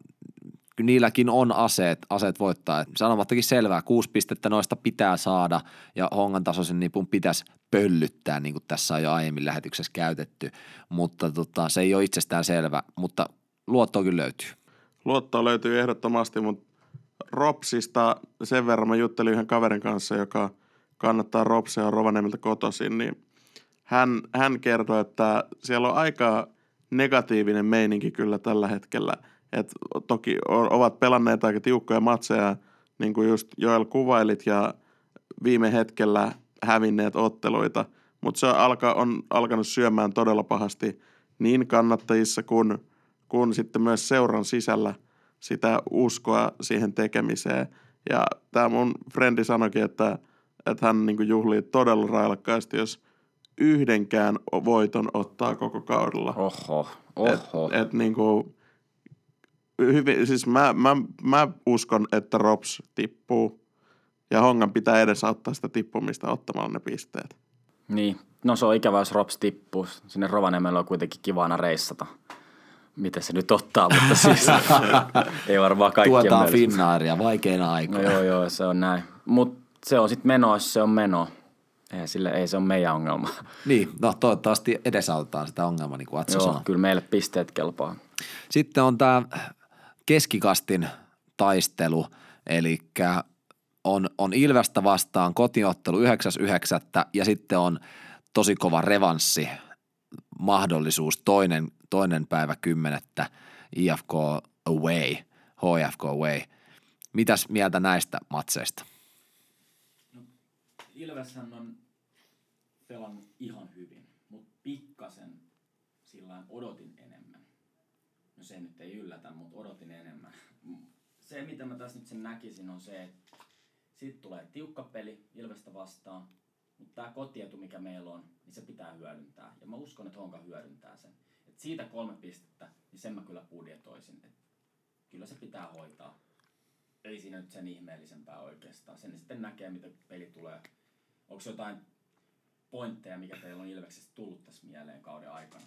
niilläkin on aseet, aseet voittaa. Sanomattakin selvää, kuusi pistettä noista pitää saada ja hongan tasoisen nipun pitäisi pöllyttää, niin kuin tässä on jo aiemmin lähetyksessä käytetty, mutta tota, se ei ole itsestään selvä, mutta luottoa kyllä löytyy.
Luottoa löytyy ehdottomasti, mutta Ropsista sen verran mä juttelin yhden kaverin kanssa, joka kannattaa Ropsia Rovaniemeltä kotoisin, niin hän, hän kertoi, että siellä on aika negatiivinen meininki kyllä tällä hetkellä – et toki ovat pelanneet aika tiukkoja matseja, niin kuin just Joel kuvailit, ja viime hetkellä hävinneet otteluita, mutta se alka, on alkanut syömään todella pahasti niin kannattajissa kuin, kuin sitten myös seuran sisällä sitä uskoa siihen tekemiseen. Ja tämä mun frendi sanoikin, että, että hän niin juhlii todella railakkaasti, jos yhdenkään voiton ottaa koko kaudella.
Oho, oho.
Et, et niin kuin, hyvin, siis mä, mä, mä uskon, että Rops tippuu ja Hongan pitää edesauttaa sitä tippumista ottamalla ne pisteet.
Niin, no se on ikävä, jos Rops tippuu. Sinne Rovaniemellä on kuitenkin kivana reissata. Miten se nyt ottaa, mutta siis ei varmaan kaikki
Tuotaan Finnaaria vaikeina aikoina.
No joo, joo, se on näin. Mutta se on sitten meno, jos se on meno. Ei, sille, ei se ole meidän ongelma.
Niin, no toivottavasti edesautetaan sitä ongelmaa, niin kuin Atso
Joo,
sanoi.
kyllä meille pisteet kelpaa.
Sitten on tämä keskikastin taistelu, eli on, on Ilvestä vastaan kotiottelu 9.9. ja sitten on tosi kova revanssi mahdollisuus toinen, toinen päivä kymmenettä IFK away, HFK away. Mitäs mieltä näistä matseista?
No, Ilveshän on pelannut ihan hyvin, mutta pikkasen sillä odotin se nyt ei yllätä, mutta odotin enemmän. se, mitä mä tässä nyt sen näkisin, on se, että siitä tulee tiukka peli Ilvestä vastaan, mutta tämä kotietu, mikä meillä on, niin se pitää hyödyntää. Ja mä uskon, että Honka hyödyntää sen. Et siitä kolme pistettä, niin sen mä kyllä budjetoisin. Et kyllä se pitää hoitaa. Ei siinä nyt sen ihmeellisempää oikeastaan. Sen sitten näkee, miten peli tulee. Onko jotain pointteja, mikä teillä on Ilveksestä tullut tässä mieleen kauden aikana?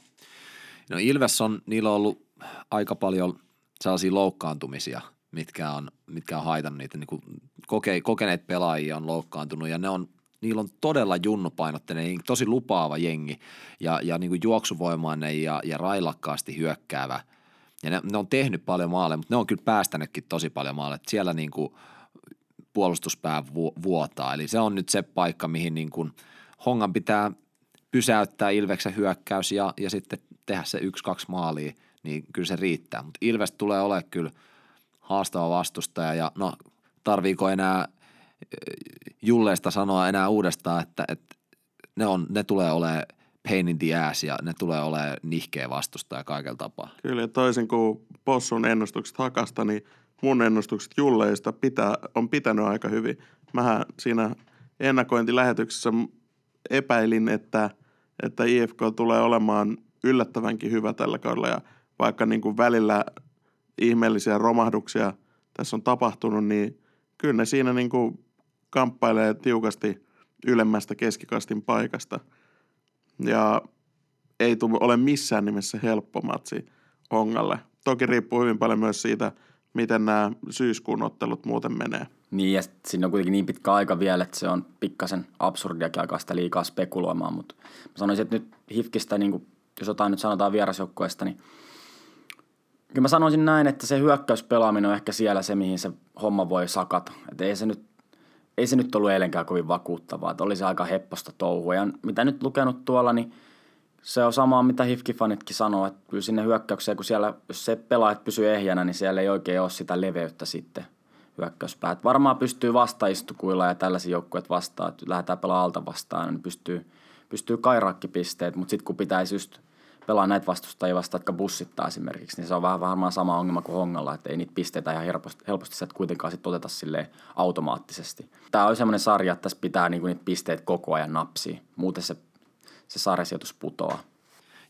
No Ilves on, niillä on ollut aika paljon sellaisia loukkaantumisia, mitkä on, mitkä on haitannut niitä. Niin kuin koke, kokeneet pelaajia on loukkaantunut ja ne on, niillä on todella junnupainotteinen, tosi lupaava jengi ja, ja niin kuin juoksuvoimainen ja, ja railakkaasti hyökkäävä. Ja ne, ne, on tehnyt paljon maaleja, mutta ne on kyllä päästänytkin tosi paljon maaleja. Siellä niin kuin puolustuspää vuotaa. Eli se on nyt se paikka, mihin niin kuin Hongan pitää pysäyttää Ilveksen hyökkäys ja, ja sitten tehdä se yksi-kaksi maalia, niin kyllä se riittää. Mutta Ilves tulee olemaan kyllä haastava vastustaja ja no tarviiko enää eh, Julleista sanoa enää uudestaan, että, että ne, on, ne tulee olemaan pain in the ass ja ne tulee olemaan nihkeä vastustaja kaikella tapaa.
Kyllä toisin kuin Possun ennustukset Hakasta, niin mun ennustukset Julleista pitää, on pitänyt aika hyvin. Mähän siinä ennakointilähetyksessä epäilin, että, että IFK tulee olemaan yllättävänkin hyvä tällä kaudella ja vaikka niin kuin välillä ihmeellisiä romahduksia tässä on tapahtunut, niin kyllä ne siinä niin kuin kamppailee tiukasti ylemmästä keskikastin paikasta. Ja ei tule ole missään nimessä helppo matsi Hongalle. Toki riippuu hyvin paljon myös siitä, miten nämä syyskuun ottelut muuten menee.
Niin, ja siinä on kuitenkin niin pitkä aika vielä, että se on pikkasen absurdiakin aikaa sitä liikaa spekuloimaan, mutta mä sanoisin, että nyt Hifkistä, niin kuin, jos jotain nyt sanotaan vierasjoukkueesta, niin kyllä mä sanoisin näin, että se hyökkäyspelaaminen on ehkä siellä se, mihin se homma voi sakata. Että ei se nyt, ei se nyt ollut eilenkään kovin vakuuttavaa, että oli se aika hepposta touhua. Ja mitä nyt lukenut tuolla, niin se on samaa, mitä Hifki-fanitkin sanoo, että kyllä sinne hyökkäykseen, kun siellä, jos se pelaajat pysyy ehjänä, niin siellä ei oikein ole sitä leveyttä sitten hyökkäyspäät. Varmaan pystyy vastaistukuilla ja tällaisia joukkueet vastaan, että lähdetään pelaamaan alta vastaan, niin pystyy, pystyy kairakkipisteet, mutta sitten kun pitäisi just pelaa näitä vastustajia vastaan, jotka bussittaa esimerkiksi, niin se on vähän varmaan sama ongelma kuin Hongalla, että ei niitä pisteitä ihan helposti, helposti sieltä kuitenkaan sit oteta sille automaattisesti. Tämä on semmoinen sarja, että tässä pitää niinku niitä pisteet koko ajan napsia, muuten se, se sarjasijoitus putoaa.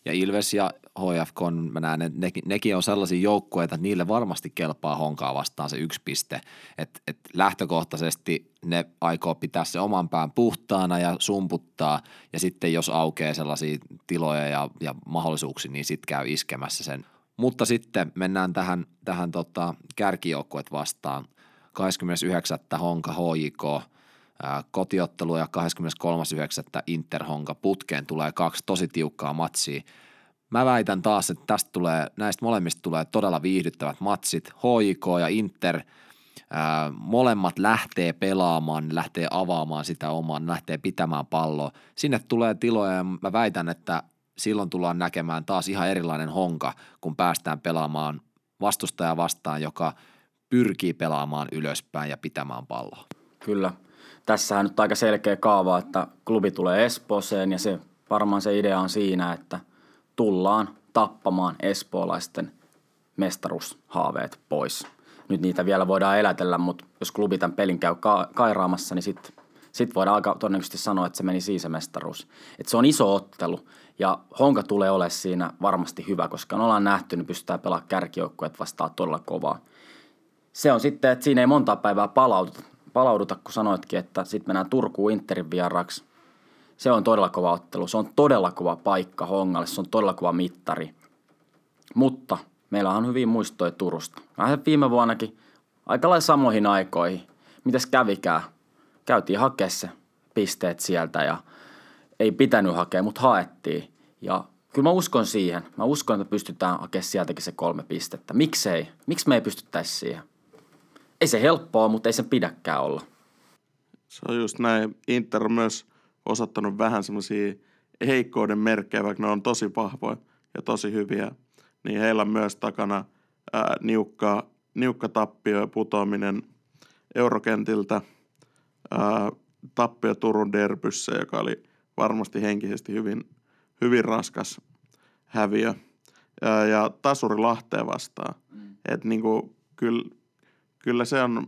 Ja Ilves ja HFK, mä näen, että ne, nekin on sellaisia joukkueita, että niille varmasti kelpaa honkaa vastaan se yksi piste. Että et lähtökohtaisesti ne aikoo pitää se oman pään puhtaana ja sumputtaa, ja sitten jos aukeaa sellaisia tiloja ja, ja mahdollisuuksia, niin sitten käy iskemässä sen. Mutta sitten mennään tähän, tähän tota, kärkijoukkuet vastaan. 29. Honka HJK, kotiottelu ja 23.9. Interhonka putkeen tulee kaksi tosi tiukkaa matsia. Mä väitän taas, että tästä tulee, näistä molemmista tulee todella viihdyttävät matsit. HJK ja Inter, ää, molemmat lähtee pelaamaan, lähtee avaamaan sitä omaa, lähtee pitämään palloa. Sinne tulee tiloja ja mä väitän, että silloin tullaan näkemään taas ihan erilainen honka, kun päästään pelaamaan vastustaja vastaan, joka pyrkii pelaamaan ylöspäin ja pitämään palloa.
Kyllä tässähän nyt aika selkeä kaava, että klubi tulee Espooseen ja se varmaan se idea on siinä, että tullaan tappamaan espoolaisten mestaruushaaveet pois. Nyt niitä vielä voidaan elätellä, mutta jos klubi tämän pelin käy ka- kairaamassa, niin sitten sit voidaan aika todennäköisesti sanoa, että se meni siis se mestaruus. Et se on iso ottelu ja Honka tulee olemaan siinä varmasti hyvä, koska me ollaan nähty, niin pystytään pelaamaan kärkijoukkueet vastaan todella kovaa. Se on sitten, että siinä ei monta päivää palaututa, palauduta, kun sanoitkin, että sitten mennään Turkuun Interin vieraksi. Se on todella kova ottelu. Se on todella kova paikka Hongalle. Se on todella kova mittari. Mutta meillä on hyvin muistoja Turusta. Vähän viime vuonnakin aika lailla samoihin aikoihin. Mitäs kävikään? Käytiin hakea se pisteet sieltä ja ei pitänyt hakea, mutta haettiin. Ja kyllä mä uskon siihen. Mä uskon, että pystytään hakemaan sieltäkin se kolme pistettä. Miksei? Miksi me ei pystyttäisi siihen? Ei se helppoa, mutta ei se pidäkään olla.
Se on just näin. Inter on myös osoittanut vähän semmoisia heikkouden merkkejä, vaikka ne on tosi vahvoja ja tosi hyviä. Niin heillä on myös takana ää, niukka, niukka tappio ja putoaminen eurokentiltä. Ää, tappio Turun derbyssä, joka oli varmasti henkisesti hyvin, hyvin raskas häviö. Ja, ja tasuri Lahteen vastaan. Mm. Että niinku, kyllä kyllä se on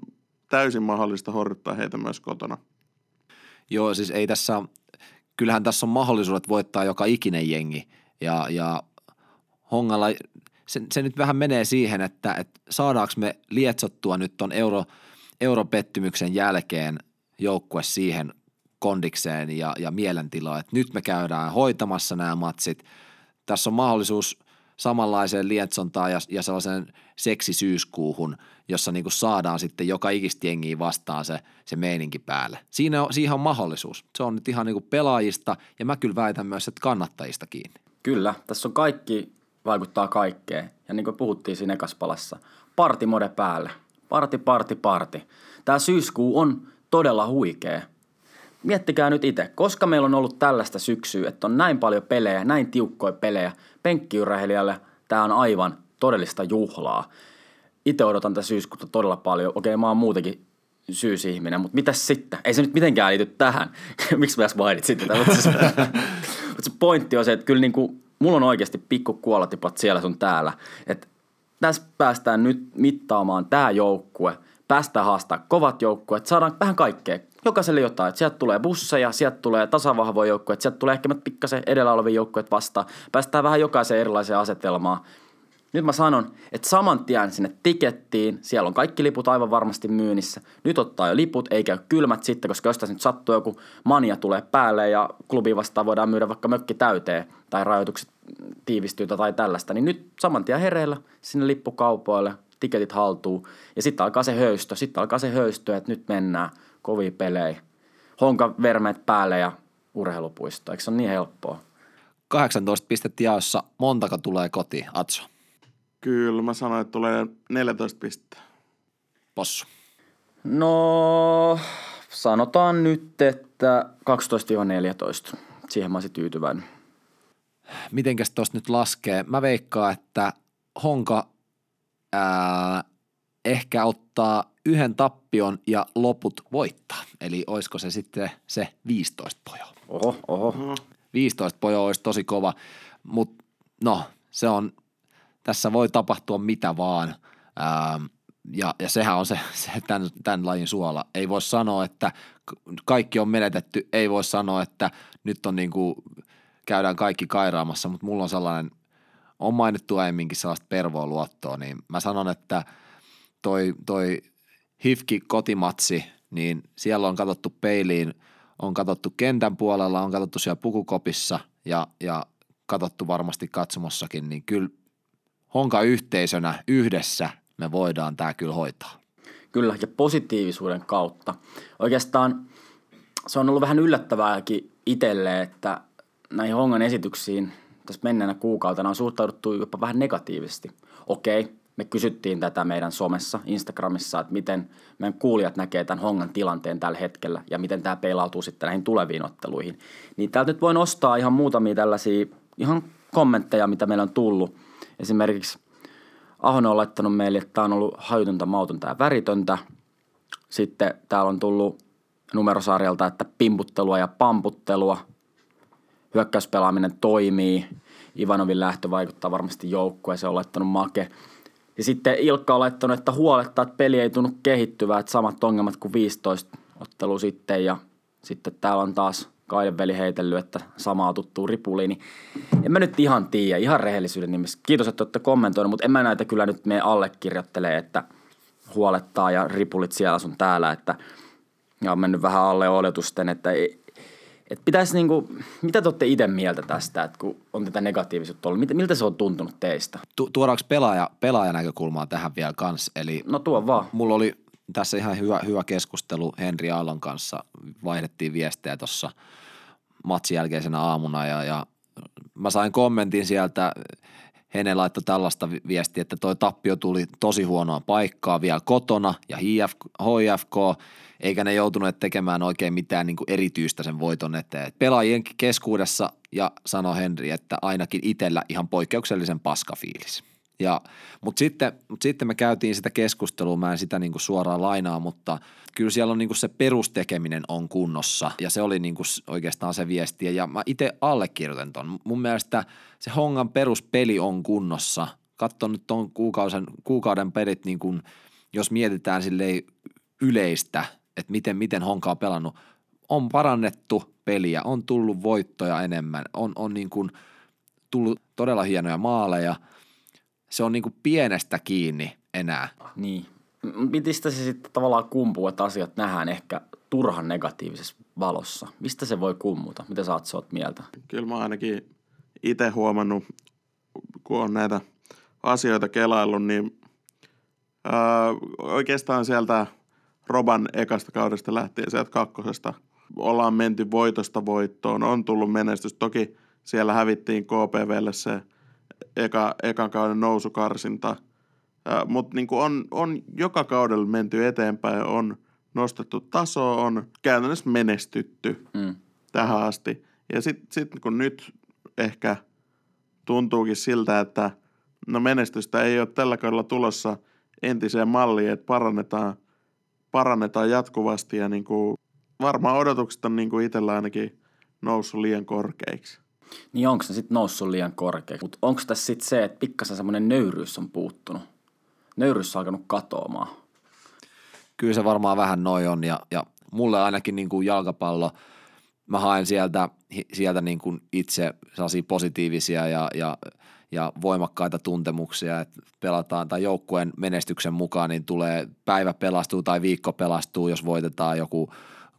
täysin mahdollista horjuttaa heitä myös kotona.
Joo, siis ei tässä, kyllähän tässä on mahdollisuudet voittaa joka ikinen jengi ja, ja Hongalla se, se nyt vähän menee siihen, että, että saadaanko me lietsottua nyt ton euro, europettymyksen jälkeen joukkue siihen kondikseen ja, ja mielentilaan, että nyt me käydään hoitamassa nämä matsit. Tässä on mahdollisuus samanlaiseen lietsontaan ja, ja sellaiseen seksisyyskuuhun, jossa niinku saadaan sitten joka ikistä jengiä vastaan se, se meininki päälle. Siinä on, siihen on mahdollisuus. Se on nyt ihan niinku pelaajista ja mä kyllä väitän myös, että kannattajista kiinni.
Kyllä, tässä on kaikki, vaikuttaa kaikkeen. Ja niin kuin puhuttiin siinä ekaspalassa, partimode päälle. Parti, parti, parti. Tämä syyskuu on todella huikea. Miettikää nyt itse, koska meillä on ollut tällaista syksyä, että on näin paljon pelejä, näin tiukkoja pelejä, penkkiurheilijalle tämä on aivan todellista juhlaa. Itse odotan tätä syyskuuta todella paljon. Okei, mä oon muutenkin syysihminen, mutta mitäs sitten? Ei se nyt mitenkään liity tähän. Miksi mä mainitsin tätä? Mutta se, mutta se pointti on se, että kyllä niin kuin, mulla on oikeasti pikku kuolatipat siellä sun täällä. Että tässä päästään nyt mittaamaan tämä joukkue, päästään haastaa kovat joukkueet, saadaan vähän kaikkea jokaiselle jotain. Että sieltä tulee busseja, sieltä tulee tasavahvoja joukkueet, sieltä tulee ehkä pikkasen edellä olevia joukkueet vastaan. Päästään vähän jokaiseen erilaiseen asetelmaan. Nyt mä sanon, että saman tien sinne tikettiin, siellä on kaikki liput aivan varmasti myynnissä. Nyt ottaa jo liput, eikä kylmät sitten, koska jos nyt sattuu joku mania tulee päälle ja klubi vastaan voidaan myydä vaikka mökki täyteen tai rajoitukset tiivistyy tai tällaista, niin nyt saman tien hereillä sinne lippukaupoille, tiketit haltuu ja sitten alkaa se höystö, sitten alkaa se höystö, että nyt mennään – kovia pelejä. Honka vermeet päälle ja urheilupuisto. Eikö se ole niin helppoa?
18 pistettä jaossa. Montako tulee kotiin, Atso?
Kyllä, mä sanoin, että tulee 14 pistettä.
Possu.
No, sanotaan nyt, että 12-14. Siihen mä olisin tyytyväinen.
Mitenkäs tosta nyt laskee? Mä veikkaan, että Honka ää, ehkä ottaa yhden tappion ja loput voittaa. Eli olisiko se sitten se 15 pojo?
Oho, oho.
15 pojo olisi tosi kova, mutta no se on, tässä voi tapahtua mitä vaan. Ähm, ja, ja sehän on se, se tämän, tämän lajin suola. Ei voi sanoa, että kaikki on menetetty. Ei voi sanoa, että nyt on niin kuin, käydään kaikki kairaamassa, mutta mulla on sellainen, on mainittu aiemminkin sellaista pervoa luottoa, niin mä sanon, että toi, toi Hifki kotimatsi, niin siellä on katsottu peiliin, on katsottu kentän puolella, on katsottu siellä pukukopissa ja, ja katsottu varmasti katsomossakin, niin kyllä honka yhteisönä yhdessä me voidaan tämä kyllä hoitaa.
Kyllä, ja positiivisuuden kautta. Oikeastaan se on ollut vähän yllättävääkin itselle, että näihin hongan esityksiin tässä menneenä kuukautena on suhtauduttu jopa vähän negatiivisesti. Okei, me kysyttiin tätä meidän somessa, Instagramissa, että miten meidän kuulijat näkee tämän hongan tilanteen tällä hetkellä ja miten tämä peilautuu sitten näihin tuleviin otteluihin. Niin täältä nyt voin nostaa ihan muutamia tällaisia ihan kommentteja, mitä meillä on tullut. Esimerkiksi Ahonen on laittanut meille, että tämä on ollut hajutonta, mautonta ja väritöntä. Sitten täällä on tullut numerosarjalta, että pimputtelua ja pamputtelua. Hyökkäyspelaaminen toimii. Ivanovin lähtö vaikuttaa varmasti joukkueeseen, on laittanut make. Ja sitten Ilkka on laittanut, että huolettaa, että peli ei tunnu kehittyvää, että samat ongelmat kuin 15 ottelu sitten ja sitten täällä on taas Kaideveli heitellyt, että samaa tuttuu ripuliin, niin en mä nyt ihan tiedä, ihan rehellisyyden nimessä. Kiitos, että olette kommentoineet, mutta en mä näitä kyllä nyt me allekirjoittelee, että huolettaa ja ripulit siellä sun täällä, että ja on mennyt vähän alle odotusten, että et pitäisi niinku, mitä te olette itse mieltä tästä, että kun on tätä negatiivisuutta ollut, miltä, miltä se on tuntunut teistä?
Tu- tuodaanko pelaaja, pelaajanäkökulmaa tähän vielä kanssa? Eli
no tuo vaan.
Mulla oli tässä ihan hyvä, hyvä keskustelu Henri Aallon kanssa, vaihdettiin viestejä tuossa matsin jälkeisenä aamuna ja, ja mä sain kommentin sieltä, Hene laittoi tällaista viestiä, että toi tappio tuli tosi huonoa paikkaa vielä kotona ja HIFK, HIFK eikä ne joutuneet tekemään oikein mitään niin kuin erityistä sen voiton eteen. Pelaajien keskuudessa ja sano Henri, että ainakin itsellä ihan poikkeuksellisen paskafiilis. Ja, mutta, sitten, mutta sitten me käytiin sitä keskustelua, mä en sitä niin kuin suoraan lainaa, mutta kyllä siellä on niin kuin se perustekeminen on kunnossa ja se oli niin kuin oikeastaan se viesti. Ja mä itse allekirjoitan ton. Mun mielestä se Hongan peruspeli on kunnossa. Katso nyt tuon kuukauden, kuukauden pelit niin jos mietitään yleistä, että miten, miten Honka on pelannut, on parannettu peliä, on tullut voittoja enemmän, on, on niin kuin tullut todella hienoja maaleja. Se on niin kuin pienestä kiinni enää.
Niin. Mistä se sitten tavallaan kumpuu, että asiat nähdään ehkä turhan negatiivisessa valossa? Mistä se voi kummuta? Mitä sä oot mieltä?
Kyllä mä ainakin itse huomannut, kun on näitä asioita kelaillut, niin ää, oikeastaan sieltä Roban ekasta kaudesta lähtien, sieltä kakkosesta, ollaan menty voitosta voittoon, on tullut menestys. Toki siellä hävittiin KPVlle se eka, ekan kauden nousukarsinta, mutta niin on, on joka kaudella menty eteenpäin, on nostettu tasoa, on käytännössä menestytty mm. tähän asti. Ja sitten sit, kun nyt ehkä tuntuukin siltä, että no menestystä ei ole tällä kaudella tulossa entiseen malliin, että parannetaan, parannetaan jatkuvasti ja niin kuin, varmaan odotukset on niin kuin itsellä ainakin noussut liian korkeiksi.
Niin onko se sitten noussut liian korkeaksi? Mutta onko tässä sitten se, että pikkasen semmoinen nöyryys on puuttunut? Nöyryys on alkanut katoamaan.
Kyllä se varmaan vähän noin on ja, ja mulle ainakin niin kuin jalkapallo, mä haen sieltä, sieltä niin kuin itse sellaisia positiivisia ja, ja, ja voimakkaita tuntemuksia, että pelataan tai joukkueen menestyksen mukaan, niin tulee päivä pelastuu tai viikko pelastuu, jos voitetaan joku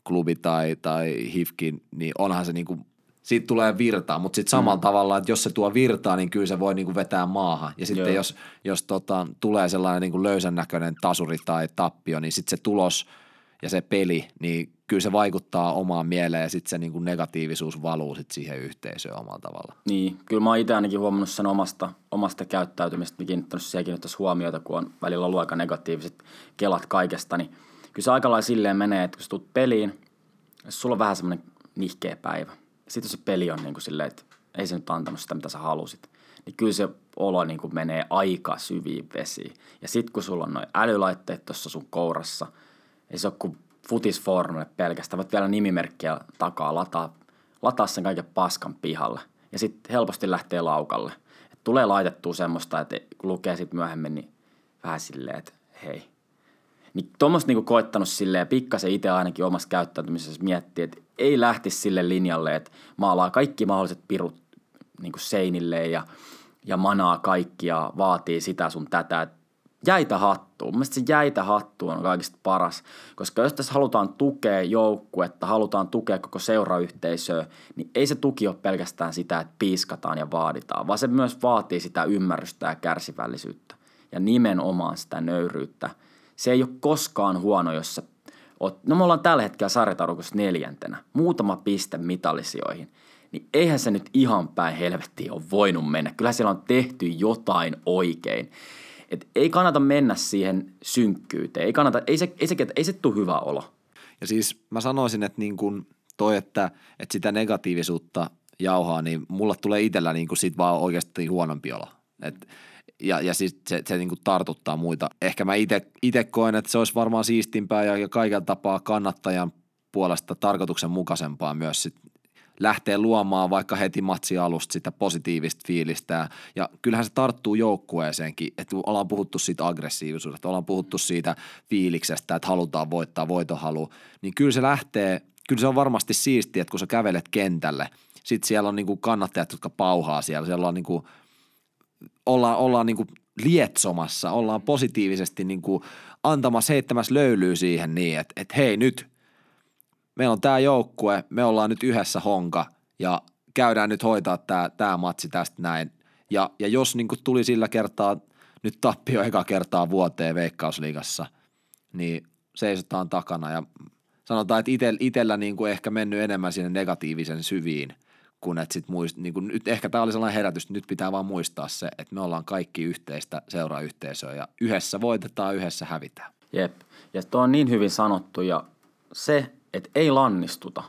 klubi tai, tai hifkin, niin onhan se niin kuin siitä tulee virtaa, mutta sitten samalla mm. tavalla, että jos se tuo virtaa, niin kyllä se voi niinku vetää maahan. Ja sitten Joo. jos, jos tota, tulee sellainen niinku löysän näköinen tasuri tai tappio, niin sitten se tulos ja se peli, niin kyllä se vaikuttaa omaan mieleen ja sitten se niinku negatiivisuus valuu sit siihen yhteisöön omalla tavalla.
Niin, kyllä mä oon itse ainakin huomannut sen omasta, omasta käyttäytymistä, ja kiinnittänyt siihen kiinnittäisi huomiota, kun on välillä ollut aika negatiiviset kelat kaikesta, niin kyllä se aika lailla silleen menee, että kun sä tulet peliin, jos sulla on vähän semmoinen nihkeä päivä – sitten se peli on niin kuin silleen, että ei se nyt antanut sitä, mitä sä halusit, niin kyllä se olo niin kuin menee aika syviin vesiin. Ja sitten kun sulla on noin älylaitteet tuossa sun kourassa, ei se ole kuin futisformille pelkästään, voit vielä nimimerkkiä takaa lataa, lataa sen kaiken paskan pihalle. Ja sitten helposti lähtee laukalle. Et tulee laitettua semmoista, että lukee sitten myöhemmin, niin vähän silleen, että hei. Niin tuommoista niinku koittanut silleen, pikkasen itse ainakin omassa käyttäytymisessä miettiä, että ei lähtisi sille linjalle, että maalaa kaikki mahdolliset pirut niin kuin seinille ja, ja manaa kaikki ja vaatii sitä sun tätä. Jäitä hattuun. Mielestäni se jäitä hattu on kaikista paras, koska jos tässä halutaan tukea joukkuetta, halutaan tukea koko seurayhteisöä, niin ei se tuki ole pelkästään sitä, että piiskataan ja vaaditaan, vaan se myös vaatii sitä ymmärrystä ja kärsivällisyyttä ja nimenomaan sitä nöyryyttä. Se ei ole koskaan huono, jos sä no me ollaan tällä hetkellä sarjatarukossa neljäntenä, muutama piste mitallisijoihin, niin eihän se nyt ihan päin helvettiin ole voinut mennä. Kyllä siellä on tehty jotain oikein. Et ei kannata mennä siihen synkkyyteen. Ei, kannata, ei, se, ei, se, ei se tule hyvä olo.
Ja siis mä sanoisin, että niin kun toi, että, että sitä negatiivisuutta jauhaa, niin mulla tulee itsellä niin kuin sit vaan oikeasti huonompi olo. Et, ja, ja siis se, se niin kuin tartuttaa muita. Ehkä mä itse koen, että se olisi varmaan siistimpää ja, ja kaiken tapaa kannattajan puolesta tarkoituksenmukaisempaa myös sit lähteä luomaan vaikka heti matsi alusta sitä positiivista fiilistä. Ja kyllähän se tarttuu joukkueeseenkin, että ollaan puhuttu siitä aggressiivisuudesta, ollaan puhuttu siitä fiiliksestä, että halutaan voittaa, voitohalu, niin kyllä se lähtee, kyllä se on varmasti siistiä, että kun sä kävelet kentälle, sitten siellä on niinku kannattajat, jotka pauhaa siellä, siellä on niinku – ollaan, ollaan niin kuin lietsomassa, ollaan positiivisesti niin kuin antamassa, heittämässä löylyä siihen niin, että, että hei nyt, meillä on tämä joukkue, me ollaan nyt yhdessä honka ja käydään nyt hoitaa tämä, tämä matsi tästä näin. Ja, ja jos niin kuin tuli sillä kertaa nyt tappio eka kertaa vuoteen Veikkausliigassa, niin seisotaan takana ja sanotaan, että ite, itellä niin kuin ehkä mennyt enemmän sinne negatiivisen syviin – kun et sit muist, niin kun nyt ehkä tämä oli sellainen herätys, että nyt pitää vaan muistaa se, että me ollaan kaikki yhteistä seuraayhteisöä ja yhdessä voitetaan, yhdessä hävitään.
Jep, ja tuo on niin hyvin sanottu ja se, että ei lannistuta.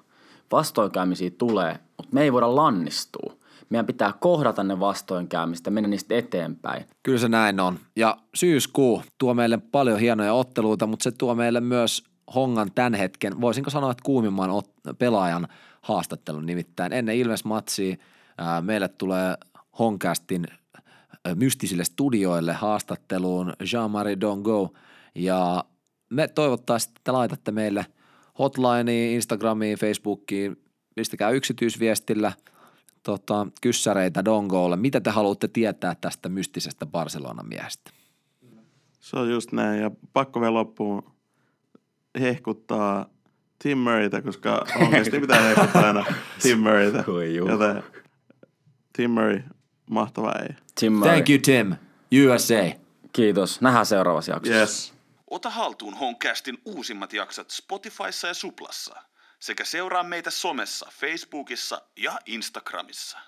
Vastoinkäymisiä tulee, mutta me ei voida lannistua. Meidän pitää kohdata ne vastoinkäymistä mennä niistä eteenpäin.
Kyllä se näin on. Ja syyskuu tuo meille paljon hienoja otteluita, mutta se tuo meille myös Hongan tämän hetken, voisinko sanoa, että kuumimman pelaajan haastattelun. Nimittäin ennen Ilves-matsia meille tulee Honkastin mystisille studioille haastatteluun Jean-Marie Dongo Ja me toivottavasti että te laitatte meille hotlineen, Instagramiin, Facebookiin, pistäkää yksityisviestillä tota, kyssäreitä Dongolle. Mitä te haluatte tietää tästä mystisestä Barcelonan miehestä?
Se on just näin. Ja pakko vielä loppuun hehkuttaa Tim Murraytä, koska oikeasti pitää hehkuttaa aina Tim Murraytä. Joten Tim Murray, mahtava ei.
Tim Murray.
Thank you Tim, USA.
Kiitos. Nähdään seuraavassa jaksossa.
Yes.
Ota haltuun Honcastin uusimmat jaksot Spotifyssa ja Suplassa sekä seuraa meitä somessa, Facebookissa ja Instagramissa.